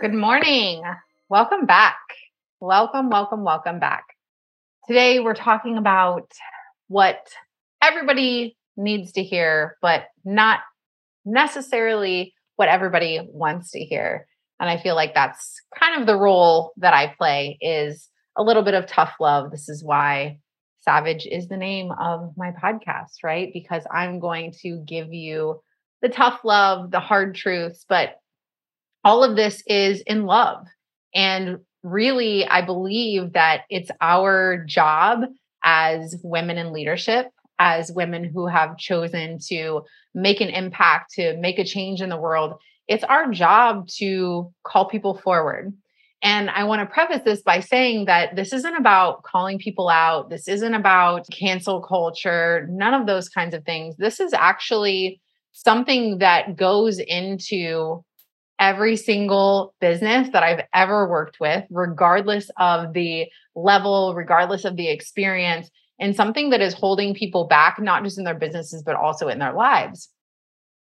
Good morning. Welcome back. Welcome, welcome, welcome back. Today we're talking about what everybody needs to hear, but not necessarily what everybody wants to hear. And I feel like that's kind of the role that I play is a little bit of tough love. This is why Savage is the name of my podcast, right? Because I'm going to give you the tough love, the hard truths, but all of this is in love. And really, I believe that it's our job as women in leadership, as women who have chosen to make an impact, to make a change in the world. It's our job to call people forward. And I want to preface this by saying that this isn't about calling people out. This isn't about cancel culture, none of those kinds of things. This is actually something that goes into every single business that I've ever worked with, regardless of the level, regardless of the experience, and something that is holding people back, not just in their businesses, but also in their lives.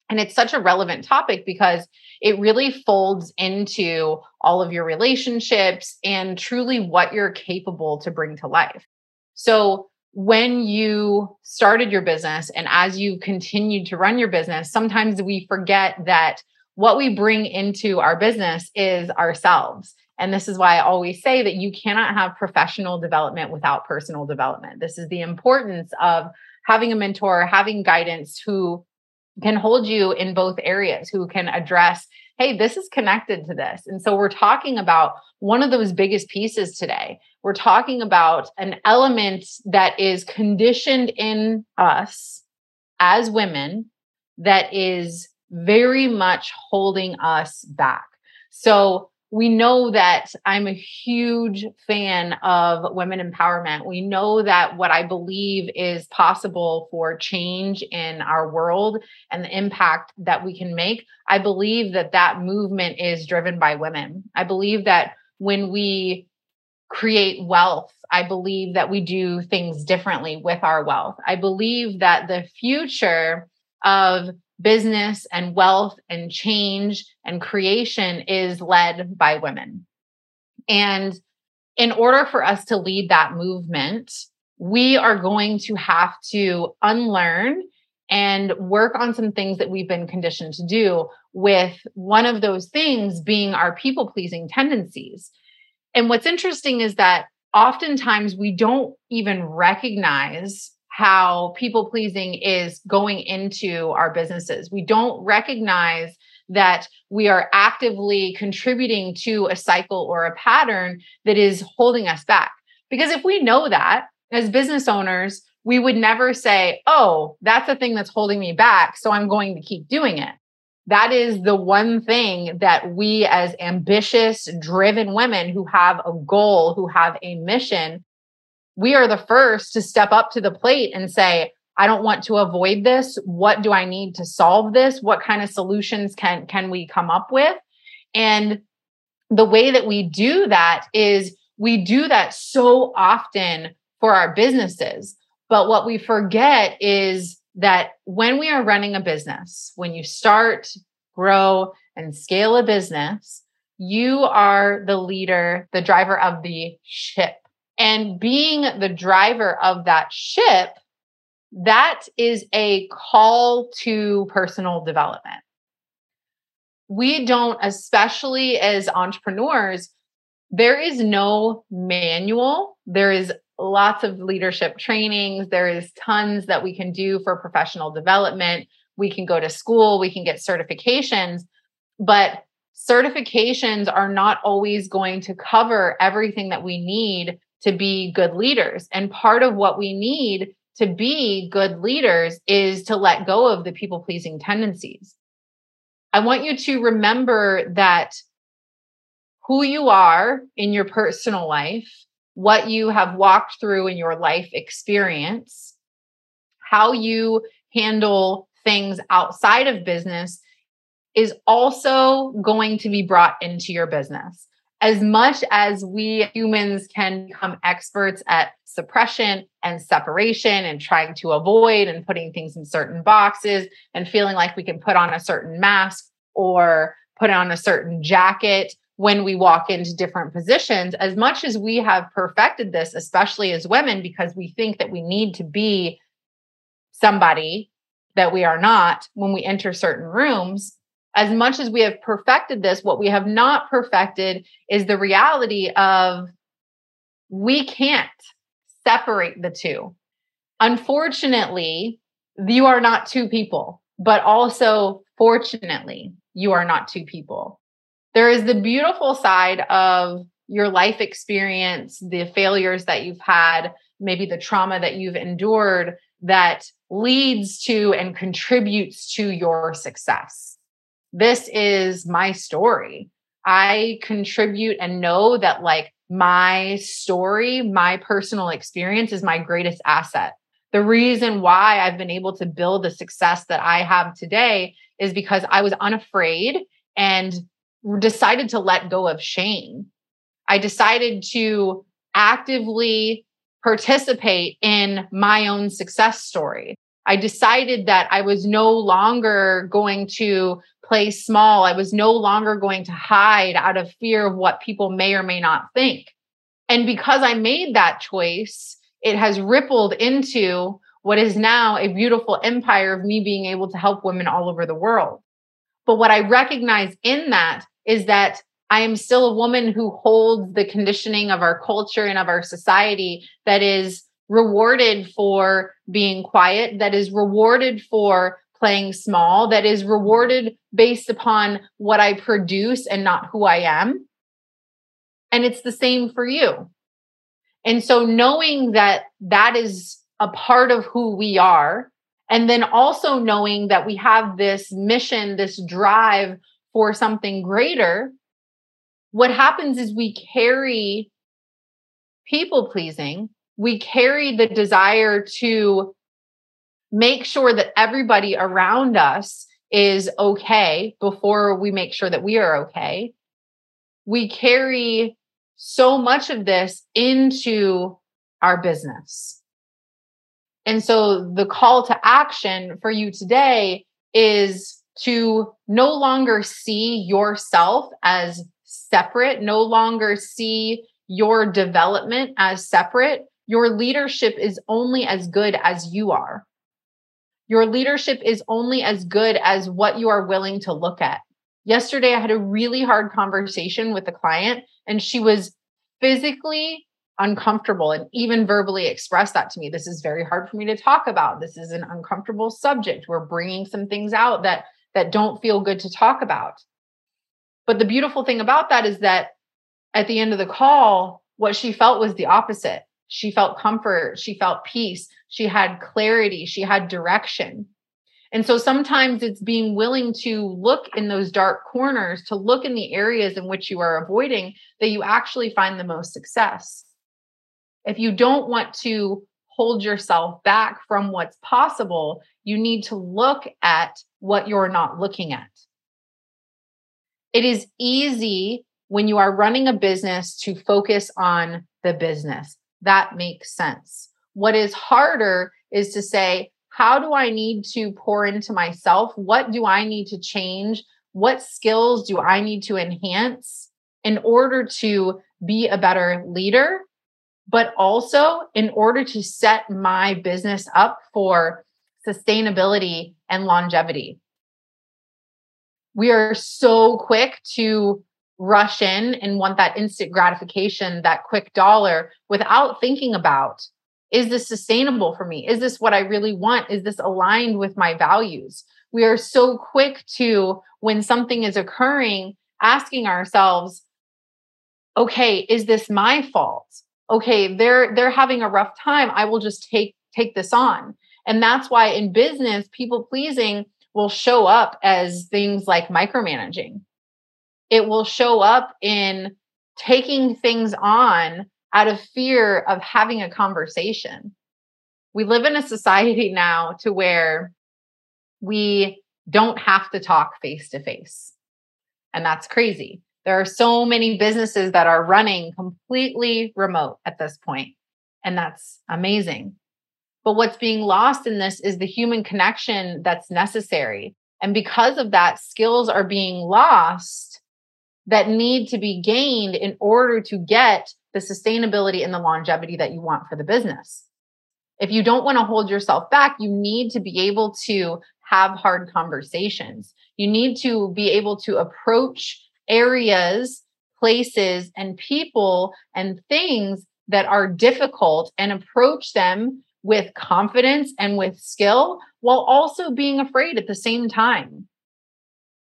And it's such a relevant topic because it really folds into all of your relationships and truly what you're capable to bring to life. So, when you started your business and as you continued to run your business, sometimes we forget that what we bring into our business is ourselves. And this is why I always say that you cannot have professional development without personal development. This is the importance of having a mentor, having guidance who can hold you in both areas, who can address, hey, this is connected to this. And so we're talking about one of those biggest pieces today. We're talking about an element that is conditioned in us as women that is very much holding us back. So we know that I'm a huge fan of women empowerment. We know that what I believe is possible for change in our world and the impact that we can make, I believe that that movement is driven by women. I believe that when we create wealth, I believe that we do things differently with our wealth. I believe that the future of business and wealth and change and creation is led by women. And in order for us to lead that movement, we are going to have to unlearn and work on some things that we've been conditioned to do, with one of those things being our people pleasing tendencies. And what's interesting is that oftentimes we don't even recognize how people pleasing is going into our businesses. We don't recognize that we are actively contributing to a cycle or a pattern that is holding us back. Because if we know that as business owners, we would never say, oh, that's the thing that's holding me back. So I'm going to keep doing it. That is the one thing that we, as ambitious, driven women who have a goal, who have a mission, we are the first to step up to the plate and say, I don't want to avoid this. What do I need to solve this? What kind of solutions can can we come up with? And the way that we do that is we do that so often for our businesses. But what we forget is that when we are running a business, when you start, grow, and scale a business, you are the leader, the driver of the ship. And being the driver of that ship, that is a call to personal development. We don't, especially as entrepreneurs, there is no manual. There is lots of leadership trainings. There is tons that we can do for professional development. We can go to school, we can get certifications, but certifications are not always going to cover everything that we need to be good leaders. And part of what we need to be good leaders is to let go of the people pleasing tendencies. I want you to remember that who you are in your personal life, what you have walked through in your life experience, how you handle things outside of business is also going to be brought into your business. As much as we humans can become experts at suppression and separation and trying to avoid and putting things in certain boxes and feeling like we can put on a certain mask or put on a certain jacket when we walk into different positions, as much as we have perfected this, especially as women, because we think that we need to be somebody that we are not when we enter certain rooms, as much as we have perfected this, what we have not perfected is the reality of we can't separate the two. Unfortunately, you are not two people, but also fortunately, you are not two people there is the beautiful side of your life experience, the failures that you've had, maybe the trauma that you've endured that leads to and contributes to your success. This is my story. I contribute and know that, like, my story, my personal experience is my greatest asset. The reason why I've been able to build the success that I have today is because I was unafraid and decided to let go of shame. I decided to actively participate in my own success story. I decided that I was no longer going to play small. I was no longer going to hide out of fear of what people may or may not think. And because I made that choice, it has rippled into what is now a beautiful empire of me being able to help women all over the world. But what I recognize in that is that I am still a woman who holds the conditioning of our culture and of our society that is rewarded for being quiet, that is rewarded for playing small, that is rewarded based upon what I produce and not who I am. And it's the same for you. And so knowing that that is a part of who we are, and then also knowing that we have this mission, this drive for something greater, what happens is we carry people pleasing, we carry the desire to make sure that everybody around us is okay before we make sure that we are okay. We carry so much of this into our business. And so the call to action for you today is to no longer see yourself as separate, no longer see your development as separate. Your leadership is only as good as you are. Your leadership is only as good as what you are willing to look at. Yesterday, I had a really hard conversation with a client, and she was physically uncomfortable and even verbally expressed that to me. This is very hard for me to talk about. This is an uncomfortable subject. We're bringing some things out that that don't feel good to talk about. But the beautiful thing about that is that at the end of the call, what she felt was the opposite. She felt comfort, she felt peace, she had clarity, she had direction. And so sometimes it's being willing to look in those dark corners, to look in the areas in which you are avoiding that you actually find the most success. If you don't want to hold yourself back from what's possible, you need to look at what you're not looking at. It is easy when you are running a business to focus on the business. That makes sense. What is harder is to say, how do I need to pour into myself? What do I need to change? What skills do I need to enhance in order to be a better leader? But also in order to set my business up for sustainability and longevity. We are so quick to rush in and want that instant gratification, that quick dollar without thinking about is this sustainable for me? Is this what I really want? Is this aligned with my values? We are so quick to, when something is occurring, asking ourselves, okay, is this my fault? Okay, they're they're having a rough time. I will just take take this on. And that's why in business, people pleasing will show up as things like micromanaging. It will show up in taking things on out of fear of having a conversation. We live in a society now to where we don't have to talk face to face. And that's crazy. There are so many businesses that are running completely remote at this point, and that's amazing. But what's being lost in this is the human connection that's necessary. And because of that, skills are being lost that need to be gained in order to get the sustainability and the longevity that you want for the business. If you don't want to hold yourself back, you need to be able to have hard conversations. You need to be able to approach areas, places, and people and things that are difficult and approach them with confidence and with skill while also being afraid at the same time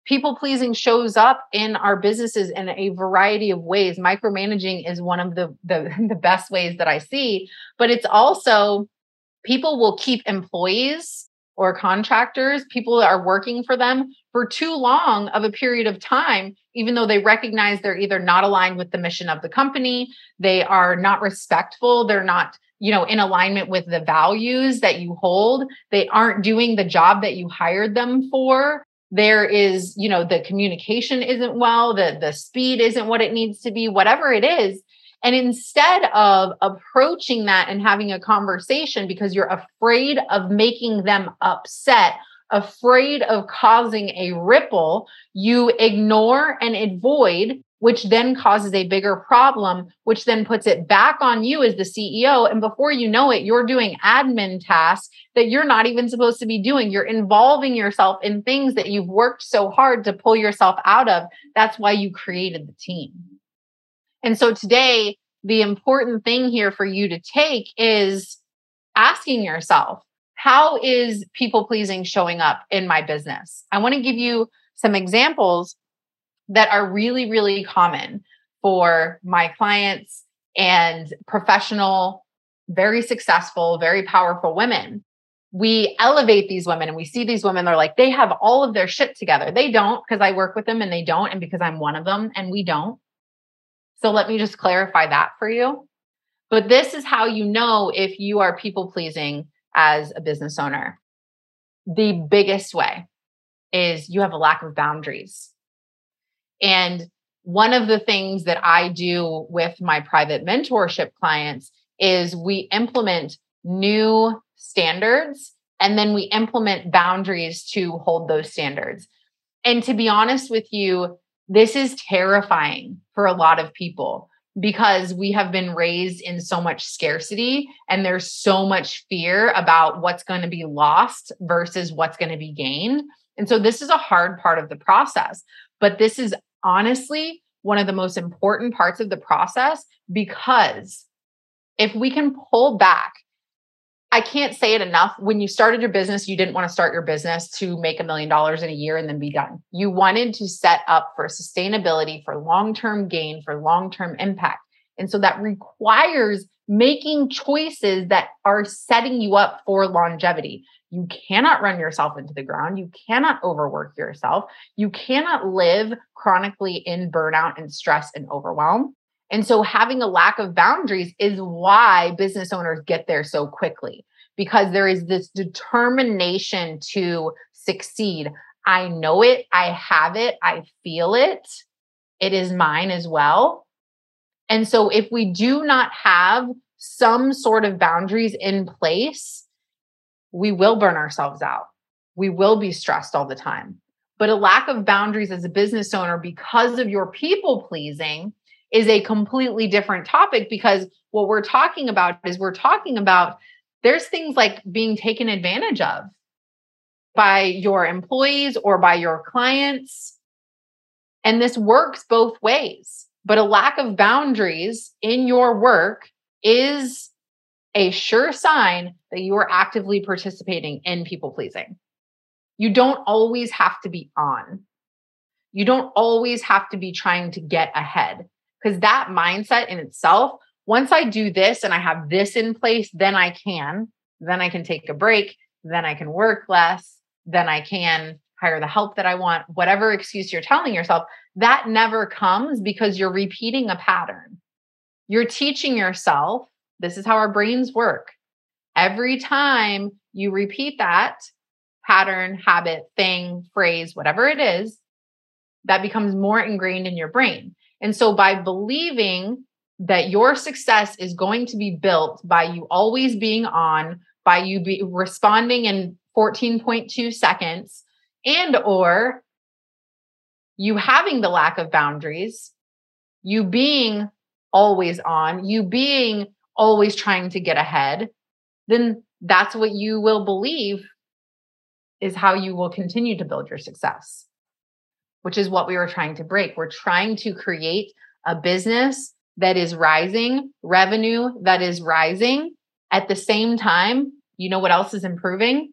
people pleasing shows up in our businesses in a variety of ways. Micromanaging is one of the, the the best ways that i see but it's also people will keep employees or contractors people that are working for them for too long of a period of time even though they recognize they're either not aligned with the mission of the company they are not respectful they're not you know in alignment with the values that you hold they aren't doing the job that you hired them for there is you know the communication isn't well the the speed isn't what it needs to be whatever it is. And instead of approaching that and having a conversation because you're afraid of making them upset afraid of causing a ripple you ignore and avoid which then causes a bigger problem, which then puts it back on you as the CEO. And before you know it, you're doing admin tasks that you're not even supposed to be doing. You're involving yourself in things that you've worked so hard to pull yourself out of. That's why you created the team. And so today, the important thing here for you to take is asking yourself, how is people pleasing showing up in my business? I want to give you some examples that are really, really common for my clients and professional, very successful, very powerful women. We elevate these women and we see these women, they're like, they have all of their shit together. They don't because I work with them and they don't, and because I'm one of them and we don't. So let me just clarify that for you. But this is how you know if you are people pleasing as a business owner. The biggest way is you have a lack of boundaries. And one of the things that I do with my private mentorship clients is we implement new standards and then we implement boundaries to hold those standards. And to be honest with you, this is terrifying for a lot of people because we have been raised in so much scarcity and there's so much fear about what's going to be lost versus what's going to be gained. And so this is a hard part of the process, but this is honestly one of the most important parts of the process because if we can pull back, I can't say it enough. When you started your business, you didn't want to start your business to make a million dollars in a year and then be done. You wanted to set up for sustainability, for long term gain, for long term impact. And so that requires making choices that are setting you up for longevity. You cannot run yourself into the ground. You cannot overwork yourself. You cannot live chronically in burnout and stress and overwhelm. And so having a lack of boundaries is why business owners get there so quickly because there is this determination to succeed. I know it, I have it, I feel it. It is mine as well. And so if we do not have some sort of boundaries in place, we will burn ourselves out. We will be stressed all the time. But a lack of boundaries as a business owner because of your people pleasing is a completely different topic because what we're talking about is we're talking about there's things like being taken advantage of by your employees or by your clients. And this works both ways. But a lack of boundaries in your work is a sure sign that you are actively participating in people pleasing. You don't always have to be on. You don't always have to be trying to get ahead because that mindset in itself, once I do this and I have this in place, then I can, then I can take a break, then I can work less, then I can hire the help that I want, whatever excuse you're telling yourself, that never comes because you're repeating a pattern. You're teaching yourself this is how our brains work. Every time you repeat that pattern, habit, thing, phrase, whatever it is, that becomes more ingrained in your brain. And so by believing that your success is going to be built by you always being on, by you be responding in 14.2 seconds and or you having the lack of boundaries, you being always on, you being always trying to get ahead, then that's what you will believe is how you will continue to build your success, which is what we were trying to break. We're trying to create a business that is rising, revenue that is rising. At the same time, you know what else is improving?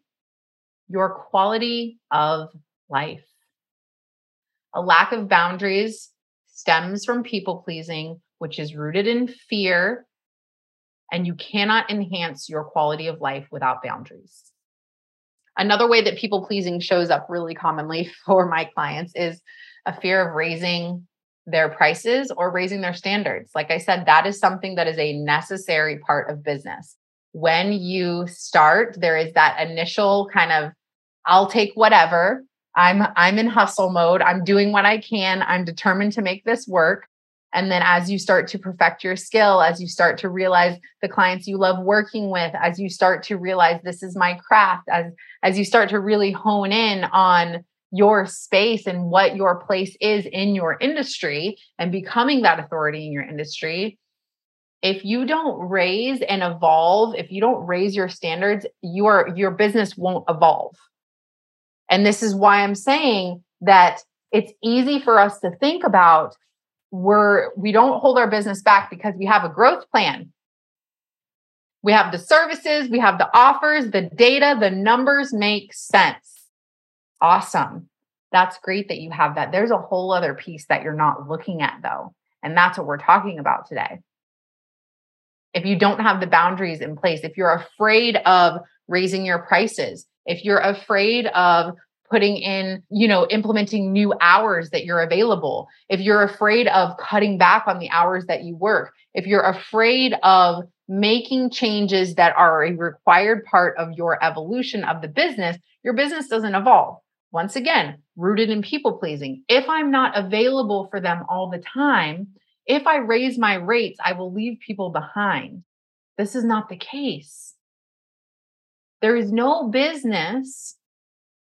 Your quality of life. A lack of boundaries stems from people pleasing, which is rooted in fear. And you cannot enhance your quality of life without boundaries. Another way that people pleasing shows up really commonly for my clients is a fear of raising their prices or raising their standards. Like I said, that is something that is a necessary part of business. When you start, there is that initial kind of I'll take whatever. I'm I'm in hustle mode. I'm doing what I can. I'm determined to make this work. And then as you start to perfect your skill, as you start to realize the clients you love working with, as you start to realize this is my craft, as as you start to really hone in on your space and what your place is in your industry and becoming that authority in your industry, if you don't raise and evolve, if you don't raise your standards, your your business won't evolve. And this is why I'm saying that it's easy for us to think about we're we don't hold our business back because we have a growth plan. We have the services we have the offers the data the numbers make sense. Awesome. That's great that you have that. There's a whole other piece that you're not looking at though and that's what we're talking about today. If you don't have the boundaries in place if you're afraid of raising your prices if you're afraid of putting in, you know, implementing new hours that you're available, if you're afraid of cutting back on the hours that you work, if you're afraid of making changes that are a required part of your evolution of the business, your business doesn't evolve. Once again, rooted in people pleasing. If I'm not available for them all the time, if I raise my rates, I will leave people behind. This is not the case. There is no business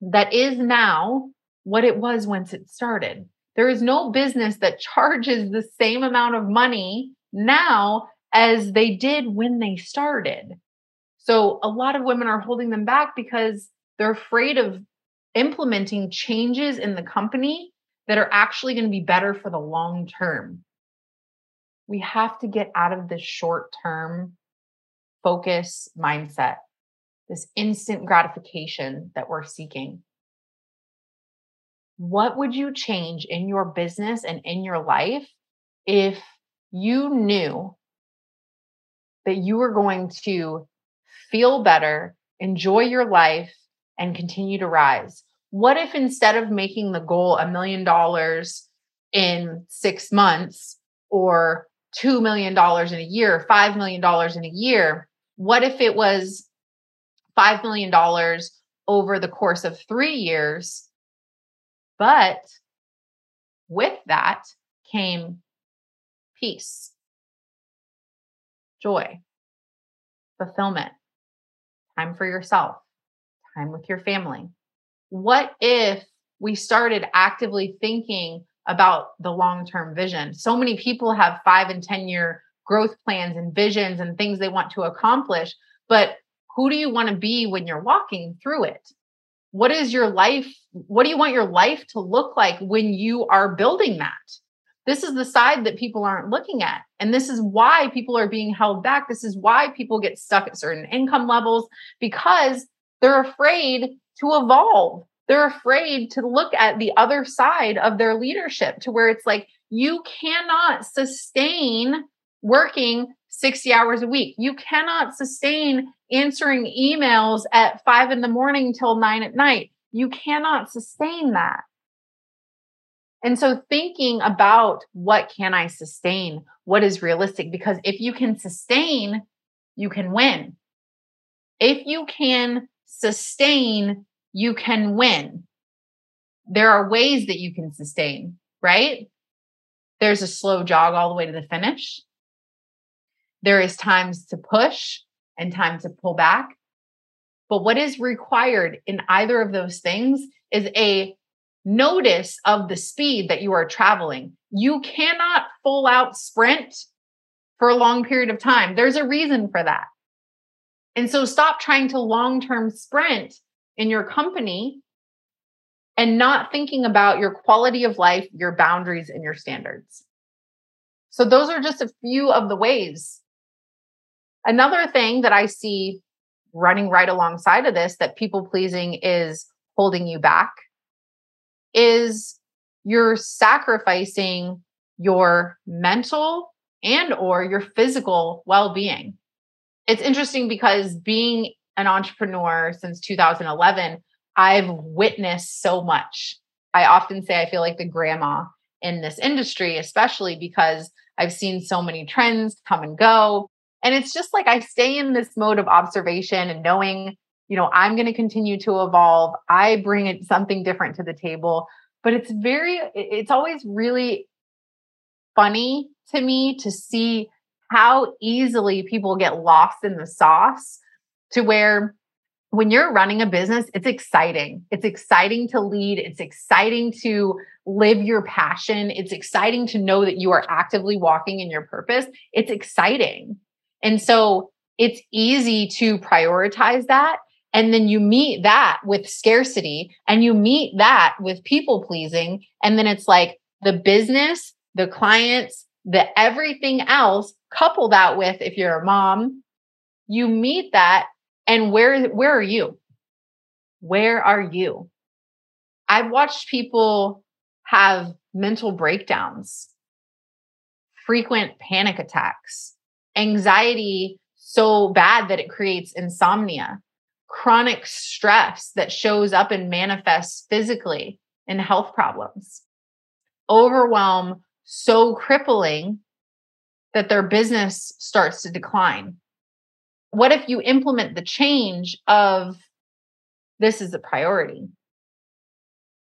that is now what it was once it started. There is no business that charges the same amount of money now as they did when they started. So a lot of women are holding them back because they're afraid of implementing changes in the company that are actually going to be better for the long term. We have to get out of this short term focus mindset this instant gratification that we're seeking. What would you change in your business and in your life if you knew that you were going to feel better, enjoy your life, and continue to rise? What if instead of making the goal a million dollars in six months or $2 million in a year, $5 million in a year, what if it was $5 million over the course of three years. But with that came peace, joy, fulfillment, time for yourself, time with your family. What if we started actively thinking about the long term vision? So many people have five and 10 year growth plans and visions and things they want to accomplish, but who do you want to be when you're walking through it? What is your life? What do you want your life to look like when you are building that? This is the side that people aren't looking at. And this is why people are being held back. This is why people get stuck at certain income levels because they're afraid to evolve. They're afraid to look at the other side of their leadership to where it's like, you cannot sustain working 60 hours a week. You cannot sustain answering emails at five in the morning till nine at night. you cannot sustain that. And so thinking about what can I sustain? What is realistic? Because if you can sustain, you can win. If you can sustain, you can win. There are ways that you can sustain, right? There's a slow jog all the way to the finish. There is times to push and time to pull back. But what is required in either of those things is a notice of the speed that you are traveling. You cannot full out sprint for a long period of time. There's a reason for that. And so stop trying to long term sprint in your company and not thinking about your quality of life, your boundaries, and your standards. So, those are just a few of the ways. Another thing that I see running right alongside of this that people pleasing is holding you back is you're sacrificing your mental and or your physical well-being. It's interesting because being an entrepreneur since 2011, I've witnessed so much. I often say I feel like the grandma in this industry, especially because I've seen so many trends come and go. And it's just like I stay in this mode of observation and knowing you know, I'm going to continue to evolve. I bring it something different to the table, but it's very, it's always really funny to me to see how easily people get lost in the sauce to where when you're running a business, it's exciting. It's exciting to lead. It's exciting to live your passion. It's exciting to know that you are actively walking in your purpose. It's exciting. And so it's easy to prioritize that and then you meet that with scarcity and you meet that with people pleasing. And then it's like the business, the clients, the everything else, couple that with if you're a mom, you meet that. And where, where are you? Where are you? I've watched people have mental breakdowns, frequent panic attacks, anxiety so bad that it creates insomnia chronic stress that shows up and manifests physically in health problems, overwhelm so crippling that their business starts to decline. What if you implement the change of this is a priority?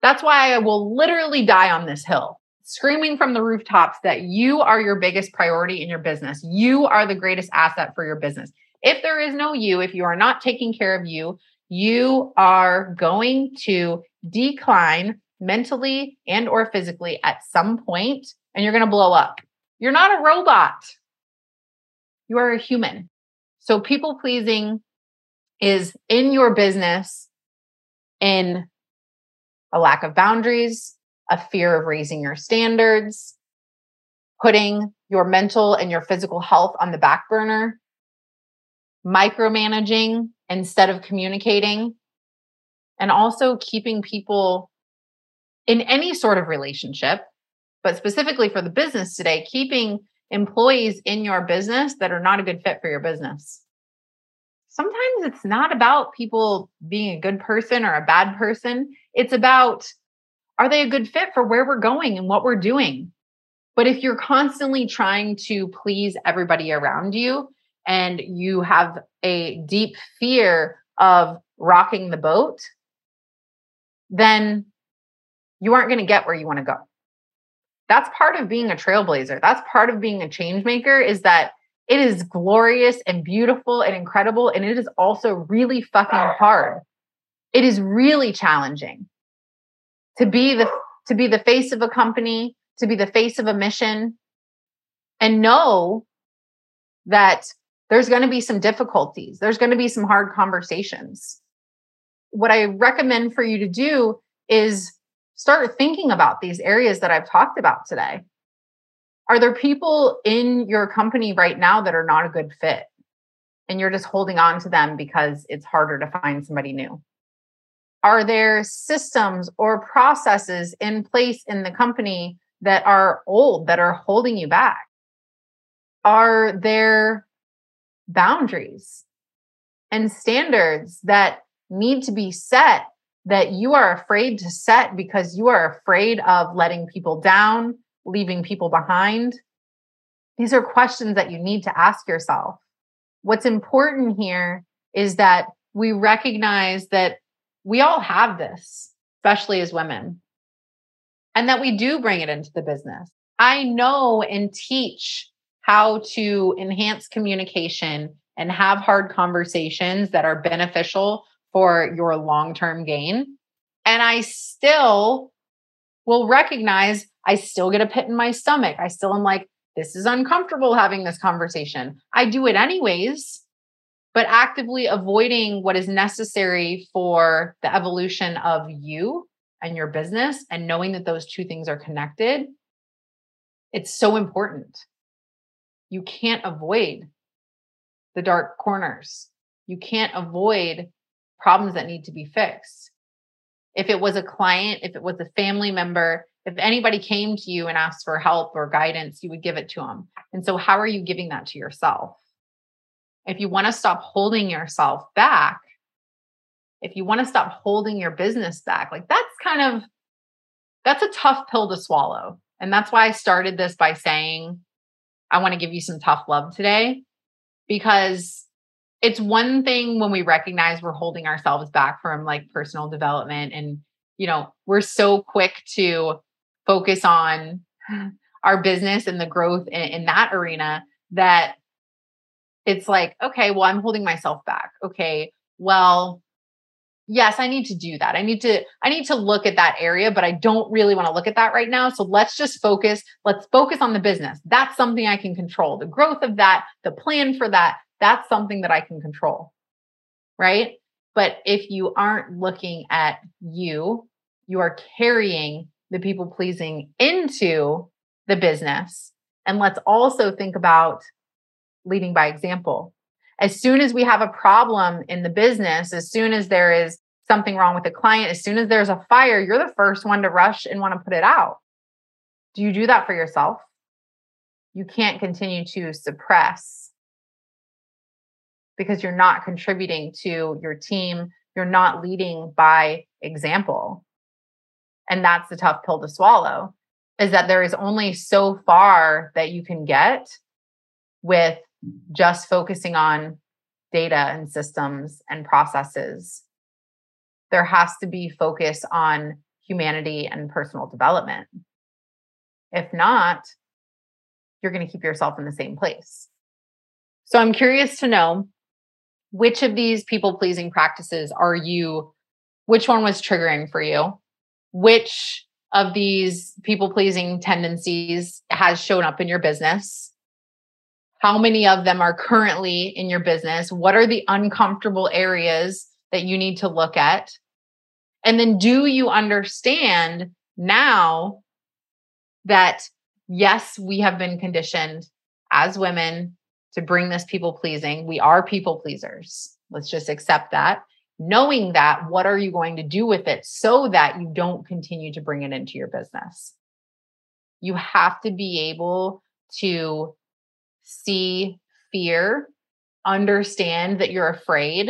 That's why I will literally die on this hill, screaming from the rooftops that you are your biggest priority in your business. You are the greatest asset for your business. If there is no you, if you are not taking care of you, you are going to decline mentally and or physically at some point and you're going to blow up. You're not a robot. You are a human. So people pleasing is in your business in a lack of boundaries, a fear of raising your standards, putting your mental and your physical health on the back burner, micromanaging instead of communicating, and also keeping people in any sort of relationship, but specifically for the business today, keeping employees in your business that are not a good fit for your business. Sometimes it's not about people being a good person or a bad person. It's about are they a good fit for where we're going and what we're doing? But if you're constantly trying to please everybody around you, and you have a deep fear of rocking the boat, then you aren't going to get where you want to go. That's part of being a trailblazer. That's part of being a change maker is that it is glorious and beautiful and incredible. And it is also really fucking hard. It is really challenging to be the to be the face of a company, to be the face of a mission, and know that there's going to be some difficulties. There's going to be some hard conversations. What I recommend for you to do is start thinking about these areas that I've talked about today. Are there people in your company right now that are not a good fit? And you're just holding on to them because it's harder to find somebody new? Are there systems or processes in place in the company that are old, that are holding you back? Are there boundaries and standards that need to be set that you are afraid to set because you are afraid of letting people down, leaving people behind? These are questions that you need to ask yourself. What's important here is that we recognize that we all have this, especially as women, and that we do bring it into the business. I know and teach how to enhance communication and have hard conversations that are beneficial for your long term gain. And I still will recognize I still get a pit in my stomach. I still am like, this is uncomfortable having this conversation. I do it anyways, but actively avoiding what is necessary for the evolution of you and your business and knowing that those two things are connected. It's so important. You can't avoid the dark corners. You can't avoid problems that need to be fixed. If it was a client, if it was a family member, if anybody came to you and asked for help or guidance, you would give it to them. And so, how are you giving that to yourself? If you want to stop holding yourself back, if you want to stop holding your business back, like that's kind of that's a tough pill to swallow. And that's why I started this by saying I want to give you some tough love today because it's one thing when we recognize we're holding ourselves back from like personal development and you know we're so quick to focus on our business and the growth in, in that arena that it's like okay well i'm holding myself back. Okay well yes i need to do that. I need to i need to look at that area but i don't really want to look at that right now so let's just focus let's focus on the business. That's something i can control. The growth of that the plan for that that's something that i can control. Right? But if you aren't looking at you you are carrying the people pleasing into the business. And let's also think about leading by example as soon as we have a problem in the business, as soon as there is something wrong with a client, as soon as there's a fire, you're the first one to rush and want to put it out. Do you do that for yourself? You can't continue to suppress because you're not contributing to your team. You're not leading by example. And that's the tough pill to swallow is that there is only so far that you can get with just focusing on data and systems and processes. There has to be focus on humanity and personal development. If not, you're going to keep yourself in the same place. So I'm curious to know which of these people pleasing practices are you, which one was triggering for you? Which of these people pleasing tendencies has shown up in your business? How many of them are currently in your business? What are the uncomfortable areas that you need to look at? And then do you understand now that, yes, we have been conditioned as women to bring this people pleasing? We are people pleasers. Let's just accept that. Knowing that, what are you going to do with it so that you don't continue to bring it into your business? You have to be able to see fear, understand that you're afraid,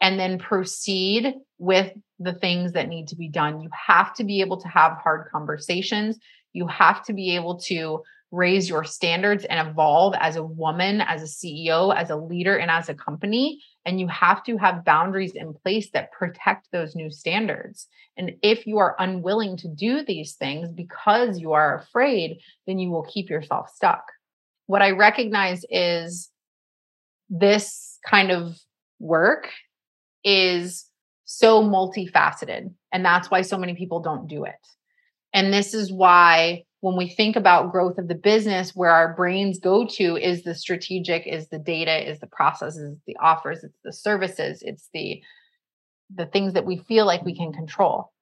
and then proceed with the things that need to be done. You have to be able to have hard conversations. You have to be able to raise your standards and evolve as a woman, as a CEO, as a leader, and as a company. And you have to have boundaries in place that protect those new standards. And if you are unwilling to do these things because you are afraid, then you will keep yourself stuck what I recognize is this kind of work is so multifaceted. And that's why so many people don't do it. And this is why when we think about growth of the business, where our brains go to is the strategic, is the data, is the processes, the offers, it's the services, it's the the things that we feel like we can control.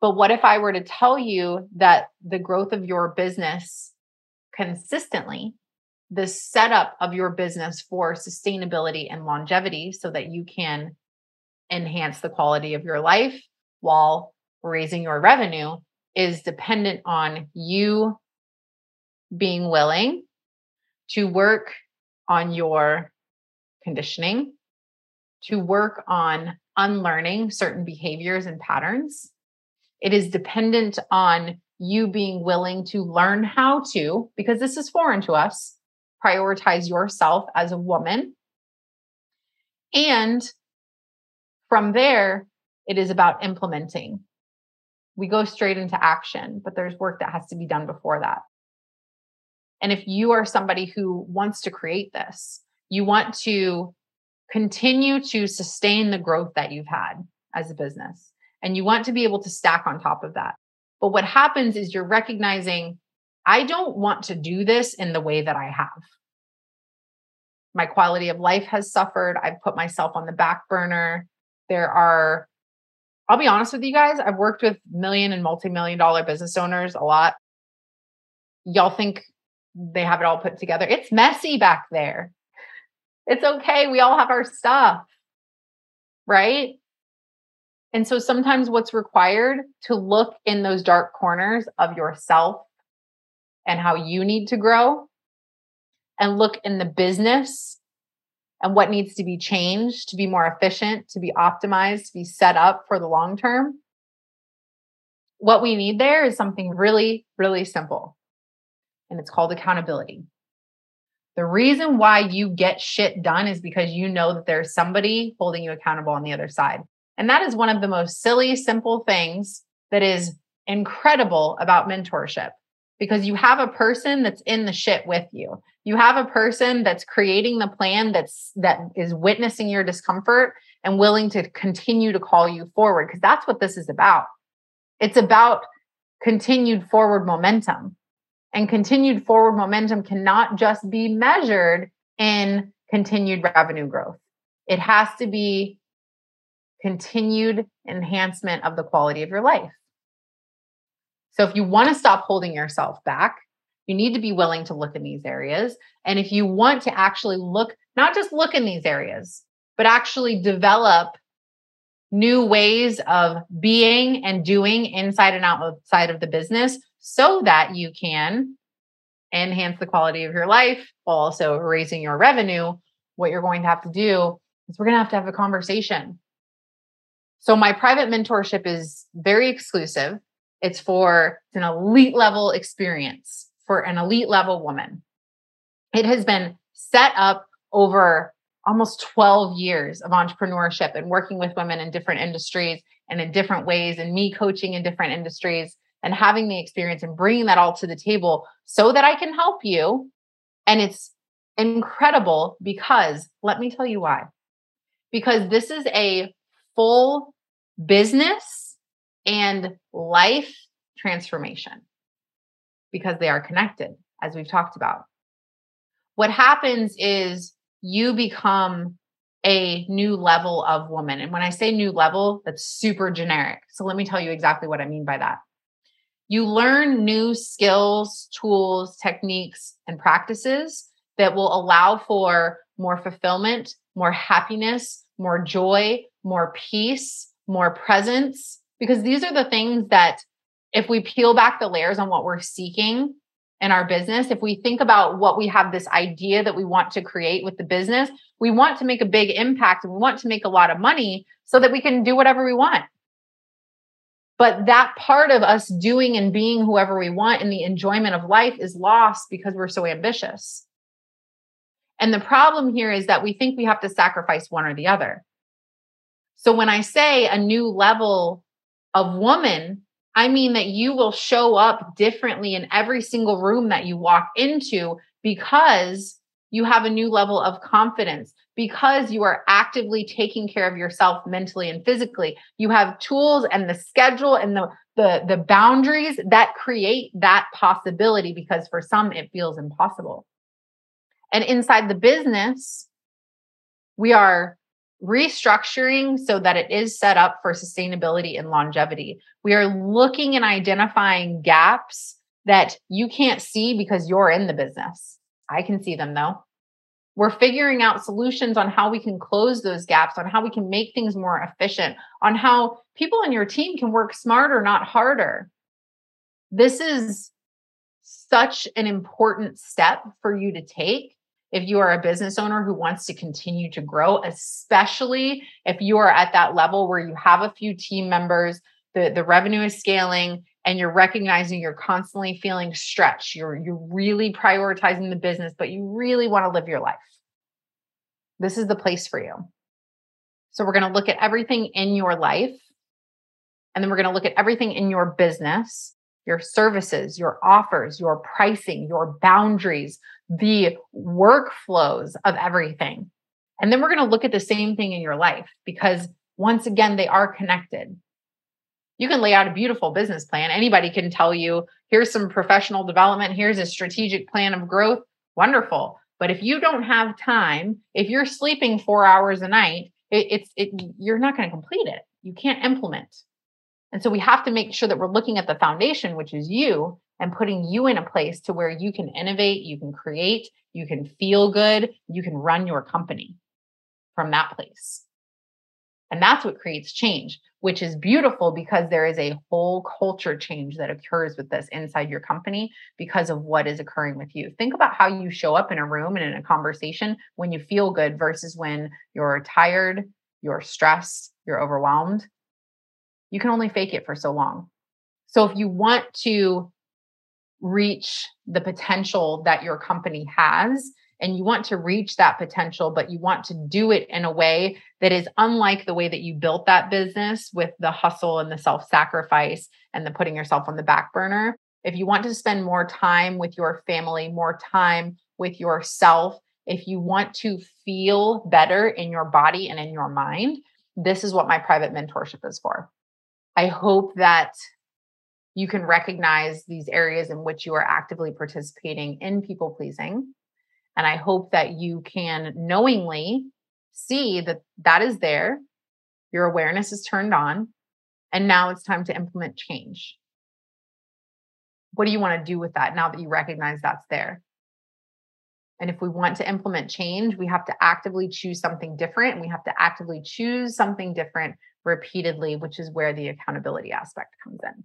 But what if I were to tell you that the growth of your business consistently the setup of your business for sustainability and longevity so that you can enhance the quality of your life while raising your revenue is dependent on you being willing to work on your conditioning, to work on unlearning certain behaviors and patterns. It is dependent on you being willing to learn how to, because this is foreign to us, prioritize yourself as a woman. And from there, it is about implementing. We go straight into action, but there's work that has to be done before that. And if you are somebody who wants to create this, you want to continue to sustain the growth that you've had as a business, and you want to be able to stack on top of that. But what happens is you're recognizing, I don't want to do this in the way that I have. My quality of life has suffered. I've put myself on the back burner. There are, I'll be honest with you guys, I've worked with million and multi million dollar business owners a lot. Y'all think they have it all put together. It's messy back there. It's okay. We all have our stuff, right? And so sometimes what's required to look in those dark corners of yourself and how you need to grow and look in the business and what needs to be changed to be more efficient, to be optimized, to be set up for the long term. What we need there is something really, really simple, and it's called accountability. The reason why you get shit done is because you know that there's somebody holding you accountable on the other side. And that is one of the most silly, simple things that is incredible about mentorship because you have a person that's in the shit with you. You have a person that's creating the plan that's that is witnessing your discomfort and willing to continue to call you forward because that's what this is about. It's about continued forward momentum. And continued forward momentum cannot just be measured in continued revenue growth. It has to be continued enhancement of the quality of your life. So if you want to stop holding yourself back, you need to be willing to look in these areas. And if you want to actually look, not just look in these areas, but actually develop new ways of being and doing inside and outside of the business so that you can enhance the quality of your life while also raising your revenue, what you're going to have to do is we're going to have to have a conversation. So, my private mentorship is very exclusive. It's for an elite level experience for an elite level woman. It has been set up over almost 12 years of entrepreneurship and working with women in different industries and in different ways, and me coaching in different industries and having the experience and bringing that all to the table so that I can help you. And it's incredible because let me tell you why. Because this is a full business and life transformation because they are connected, as we've talked about. What happens is you become a new level of woman. And when I say new level, that's super generic. So let me tell you exactly what I mean by that you learn new skills, tools, techniques, and practices that will allow for more fulfillment, more happiness, more joy, more peace, more presence. Because these are the things that, if we peel back the layers on what we're seeking in our business, if we think about what we have this idea that we want to create with the business, we want to make a big impact and we want to make a lot of money so that we can do whatever we want. But that part of us doing and being whoever we want and the enjoyment of life is lost because we're so ambitious. And the problem here is that we think we have to sacrifice one or the other. So when I say a new level of woman, I mean that you will show up differently in every single room that you walk into because you have a new level of confidence because you are actively taking care of yourself mentally and physically. You have tools and the schedule and the the the boundaries that create that possibility because for some it feels impossible. And inside the business we are restructuring so that it is set up for sustainability and longevity. We are looking and identifying gaps that you can't see because you're in the business. I can see them though. We're figuring out solutions on how we can close those gaps, on how we can make things more efficient, on how people in your team can work smarter, not harder. This is such an important step for you to take if you are a business owner who wants to continue to grow, especially if you are at that level where you have a few team members, the, the revenue is scaling, and you're recognizing you're constantly feeling stretched. You're you're really prioritizing the business, but you really want to live your life. This is the place for you. So we're going to look at everything in your life and then we're going to look at everything in your business, your services, your offers, your pricing, your boundaries, the workflows of everything. And then we're going to look at the same thing in your life because once again, they are connected. You can lay out a beautiful business plan. Anybody can tell you, here's some professional development, here's a strategic plan of growth. Wonderful. But if you don't have time, if you're sleeping four hours a night, it, it's it, you're not going to complete it. You can't implement. And so we have to make sure that we're looking at the foundation, which is you, and putting you in a place to where you can innovate, you can create, you can feel good, you can run your company from that place. And that's what creates change, which is beautiful because there is a whole culture change that occurs with this inside your company because of what is occurring with you. Think about how you show up in a room and in a conversation when you feel good versus when you're tired, you're stressed, you're overwhelmed. You can only fake it for so long. So if you want to reach the potential that your company has and you want to reach that potential but you want to do it in a way that is unlike the way that you built that business with the hustle and the self-sacrifice and the putting yourself on the back burner if you want to spend more time with your family more time with yourself if you want to feel better in your body and in your mind this is what my private mentorship is for i hope that you can recognize these areas in which you are actively participating in people pleasing. And I hope that you can knowingly see that that is there, your awareness is turned on, and now it's time to implement change. What do you want to do with that now that you recognize that's there? And if we want to implement change, we have to actively choose something different. And we have to actively choose something different repeatedly, which is where the accountability aspect comes in.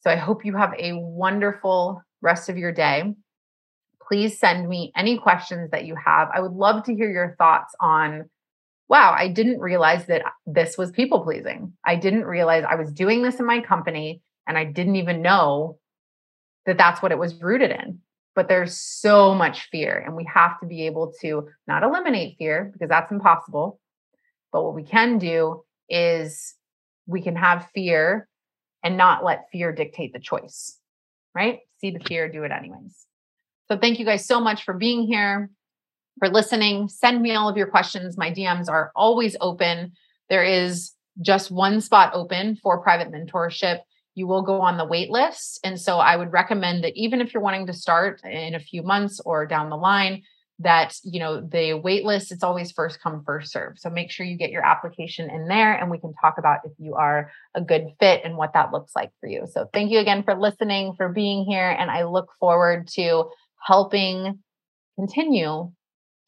So I hope you have a wonderful rest of your day. Please send me any questions that you have. I would love to hear your thoughts on wow, I didn't realize that this was people pleasing. I didn't realize I was doing this in my company and I didn't even know that that's what it was rooted in. But there's so much fear, and we have to be able to not eliminate fear because that's impossible. But what we can do is we can have fear and not let fear dictate the choice, right? See the fear, do it anyways. So thank you guys so much for being here, for listening. Send me all of your questions. My DMs are always open. There is just one spot open for private mentorship. You will go on the wait list. And so I would recommend that even if you're wanting to start in a few months or down the line, that you know the wait list it's always first come first serve so make sure you get your application in there and we can talk about if you are a good fit and what that looks like for you so thank you again for listening for being here and i look forward to helping continue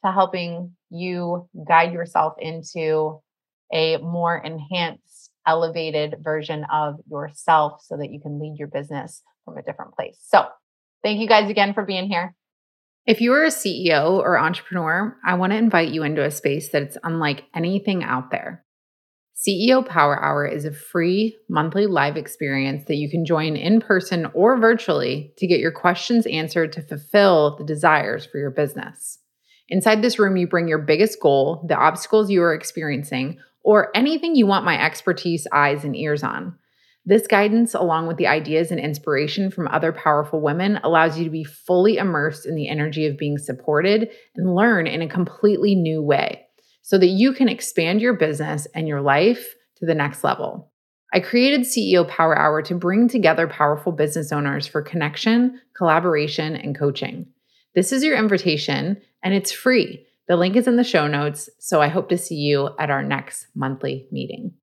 to helping you guide yourself into a more enhanced elevated version of yourself so that you can lead your business from a different place so thank you guys again for being here if you are a CEO or entrepreneur, I want to invite you into a space that's unlike anything out there. CEO Power Hour is a free monthly live experience that you can join in person or virtually to get your questions answered to fulfill the desires for your business. Inside this room, you bring your biggest goal, the obstacles you are experiencing, or anything you want my expertise, eyes, and ears on. This guidance, along with the ideas and inspiration from other powerful women, allows you to be fully immersed in the energy of being supported and learn in a completely new way so that you can expand your business and your life to the next level. I created CEO Power Hour to bring together powerful business owners for connection, collaboration, and coaching. This is your invitation, and it's free. The link is in the show notes, so I hope to see you at our next monthly meeting.